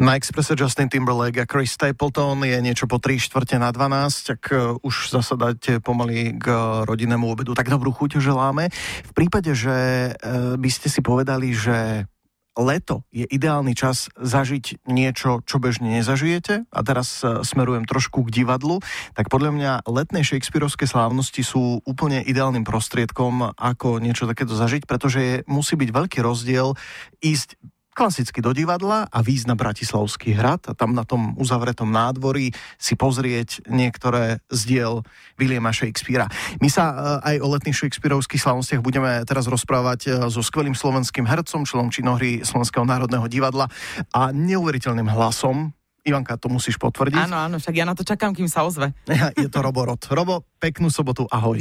Na Expresse Justin Timberlake a Chris Stapleton je niečo po 3 štvrte na 12, tak uh, už zasadáte pomaly k rodinnému obedu. Tak dobrú chuť želáme. V prípade, že uh, by ste si povedali, že leto je ideálny čas zažiť niečo, čo bežne nezažijete a teraz smerujem trošku k divadlu, tak podľa mňa letné Shakespeareovské slávnosti sú úplne ideálnym prostriedkom, ako niečo takéto zažiť, pretože musí byť veľký rozdiel ísť klasicky do divadla a výjsť na Bratislavský hrad a tam na tom uzavretom nádvorí si pozrieť niektoré z diel Williama Shakespearea. My sa eh, aj o letných Shakespeareovských slavostiach budeme teraz rozprávať eh, so skvelým slovenským hercom, členom činohry Slovenského národného divadla a neuveriteľným hlasom, Ivanka, to musíš potvrdiť. Áno, áno, však ja na to čakám, kým sa ozve. Je to Robo Rod. Robo, peknú sobotu, ahoj.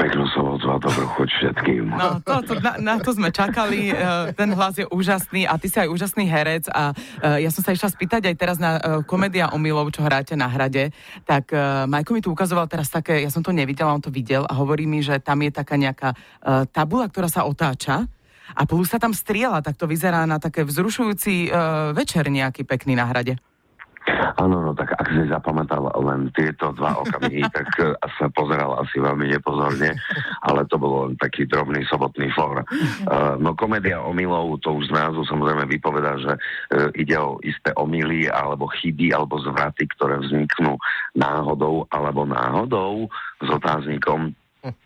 Peknú sobotu a dobrú chuť všetkým. No, to, to, na, na to sme čakali. E, ten hlas je úžasný a ty si aj úžasný herec a e, ja som sa išla spýtať aj teraz na e, komédia o Milov, čo hráte na hrade. Tak Majko mi tu ukazoval teraz také, ja som to nevidela, on to videl a hovorí mi, že tam je taká nejaká tabula, ktorá sa otáča a plus sa tam striela, tak to vyzerá na také vzrušujúci večer nejaký pekný na hrade. Áno, no tak ak si zapamätal len tieto dva okamihy, tak uh, sa pozeral asi veľmi nepozorne, ale to bolo len taký drobný sobotný for. Uh, no komédia omylov, to už z názvu samozrejme vypovedá, že uh, ide o isté omily alebo chyby alebo zvraty, ktoré vzniknú náhodou alebo náhodou s otáznikom.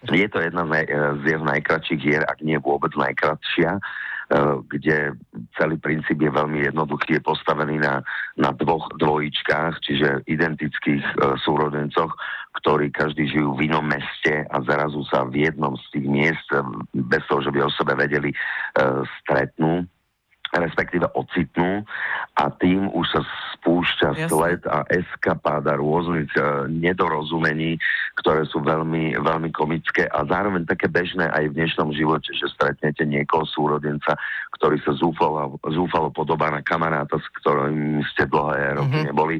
Je to jedna z, naj, z jeho najkračších hier, ak nie vôbec najkratšia. Eh, kde celý princíp je veľmi jednoduchý, je postavený na, na dvoch dvojičkách, čiže identických e, súrodencoch, ktorí každý žijú v inom meste a zrazu sa v jednom z tých miest, eh, bez toho, že by o sebe vedeli, e, stretnú respektíve ocitnú a tým už sa spúšťa Jasne. sled a eskapáda rôznych uh, nedorozumení, ktoré sú veľmi, veľmi komické a zároveň také bežné aj v dnešnom živote, že stretnete niekoho súrodenca, ktorý sa zúfalo, zúfalo podobá na kamaráta, s ktorým ste dlhé roky mm-hmm. neboli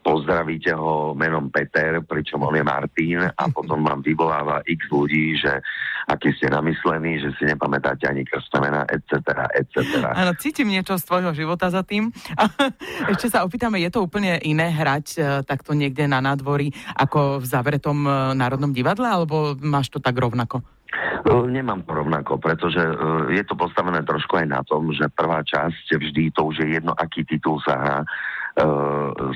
pozdravíte ho menom Peter, pričom on je Martin a potom vám vyvoláva x ľudí, že aký ste namyslení, že si nepamätáte ani krstné etc., etc. Áno, cítim niečo z tvojho života za tým. Ešte sa opýtame, je to úplne iné hrať e, takto niekde na nádvorí ako v zavretom e, Národnom divadle, alebo máš to tak rovnako? E, nemám to rovnako, pretože je to postavené trošku aj na tom, že prvá časť vždy to už je jedno, aký titul sa hrá,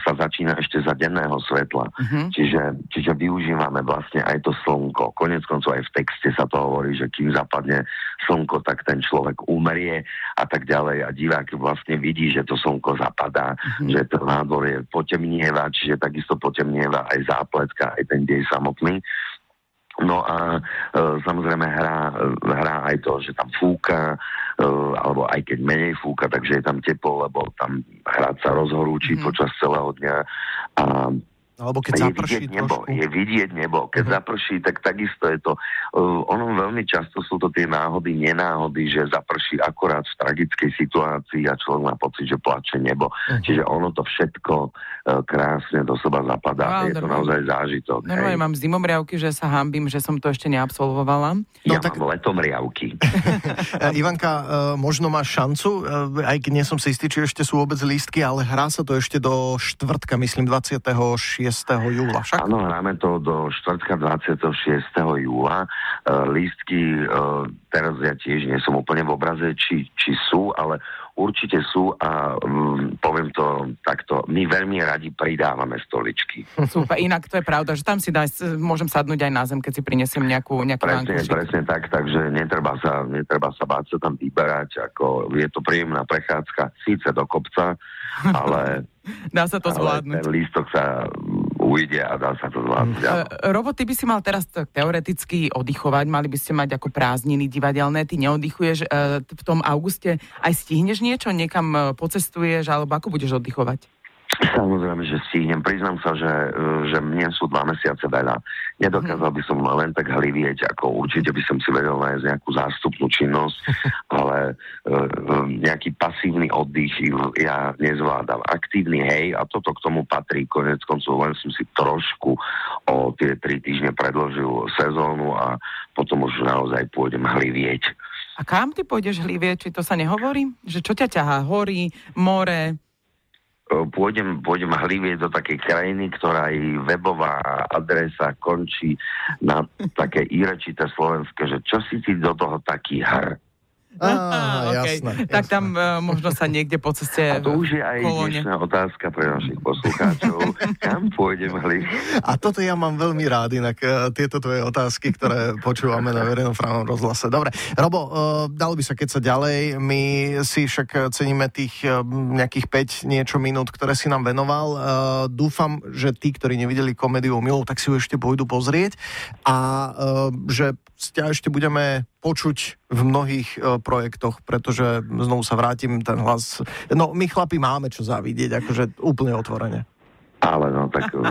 sa začína ešte za denného svetla. Uh-huh. Čiže, čiže využívame vlastne aj to slnko. Konec koncov aj v texte sa to hovorí, že kým zapadne slnko, tak ten človek umrie a tak ďalej. A divák vlastne vidí, že to slnko zapadá, uh-huh. že ten nádor je potemnieva, čiže takisto potemnieva aj zápletka, aj ten dej samotný. No a e, samozrejme hrá, hrá aj to, že tam fúka, e, alebo aj keď menej fúka, takže je tam teplo, lebo tam hrať sa rozhorúči mm. počas celého dňa a alebo keď je zaprší vidieť nebo, Je vidieť nebo. Keď uh-huh. zaprší, tak takisto je to... Uh, ono veľmi často sú to tie náhody, nenáhody, že zaprší akorát v tragickej situácii a človek má pocit, že plače nebo. Uh-huh. Čiže ono to všetko uh, krásne do seba zapadá. No, je to naozaj zážitok. Normálne mám zimomriavky, že sa hambím, že som to ešte neabsolvovala. No, ja tak... mám letomriavky. Ivanka, uh, možno máš šancu, uh, aj keď nie som si istý, či ešte sú vôbec lístky, ale hrá sa to ešte do štvrtka, myslím 26 júla však? Áno, hráme to do štvrtka 26. júla. Uh, lístky, uh, teraz ja tiež nie som úplne v obraze, či, či sú, ale určite sú a um, poviem to takto, my veľmi radi pridávame stoličky. Super, inak to je pravda, že tam si dá, môžem sadnúť aj na zem, keď si prinesiem nejakú, nejakú Presne, vánkušik. presne tak, takže netreba sa, netreba sa báť sa tam vyberať, ako je to príjemná prechádzka, síce do kopca, ale Dá sa to zvládnuť. ten lístok sa ujde a dá sa to zvládnuť. Uh, Robo, ty by si mal teraz teoreticky oddychovať, mali by ste mať ako prázdniny divadelné, ty neoddychuješ uh, v tom auguste, aj stihneš niečo, niekam uh, pocestuješ, alebo ako budeš oddychovať? Samozrejme, že stihnem. Priznám sa, že, e, že mne sú dva mesiace veľa. Nedokázal by som len tak hlivieť, ako určite by som si vedel nájsť nejakú zástupnú činnosť, ale uh, nejaký pasívny oddych ja nezvládam. Aktívny, hej, a toto k tomu patrí. Konec koncov len som si trošku o tie tri týždne predložil sezónu a potom už naozaj pôjdem hlivieť. A kam ty pôjdeš hlivieť? Či to sa nehovorí? Že čo ťa ťahá? Hory, more, pôjdem, pôjdem hlivieť do takej krajiny, ktorá jej webová adresa končí na také írečité slovenské, že čo si ty do toho taký hr? Á, okay. jasné, tak tam uh, možno sa niekde po ceste A to už je aj dnešná otázka pre našich poslucháčov. Kam pôjdem hli? A toto ja mám veľmi rád, inak uh, tieto tvoje otázky, ktoré počúvame na verejnoprávnom rozhlase. Dobre, Robo, uh, dalo by sa keď sa ďalej. My si však ceníme tých uh, nejakých 5 niečo minút, ktoré si nám venoval. Dúfam, že tí, ktorí nevideli komédiu Milou, tak si ju ešte pôjdu pozrieť a že ťa ešte budeme počuť v mnohých projektoch, pretože znovu sa vrátim, ten hlas... No, my chlapi máme čo zavidieť, akože úplne otvorene. Ale no, tak e,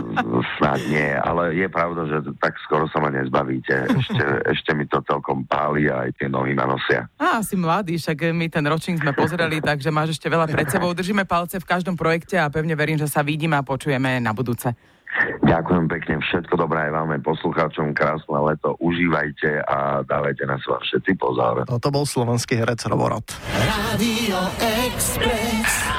snad nie. Ale je pravda, že tak skoro sa ma nezbavíte. Ešte, ešte mi to celkom páli a aj tie nohy na nosia. A, si mladý, však my ten ročník sme pozreli, takže máš ešte veľa pred sebou. Držíme palce v každom projekte a pevne verím, že sa vidíme a počujeme na budúce. Ďakujem pekne, všetko dobré aj vám, poslucháčom, krásne leto, užívajte a dávajte na seba všetci pozor. No to bol slovenský herec Roborot. Radio Express.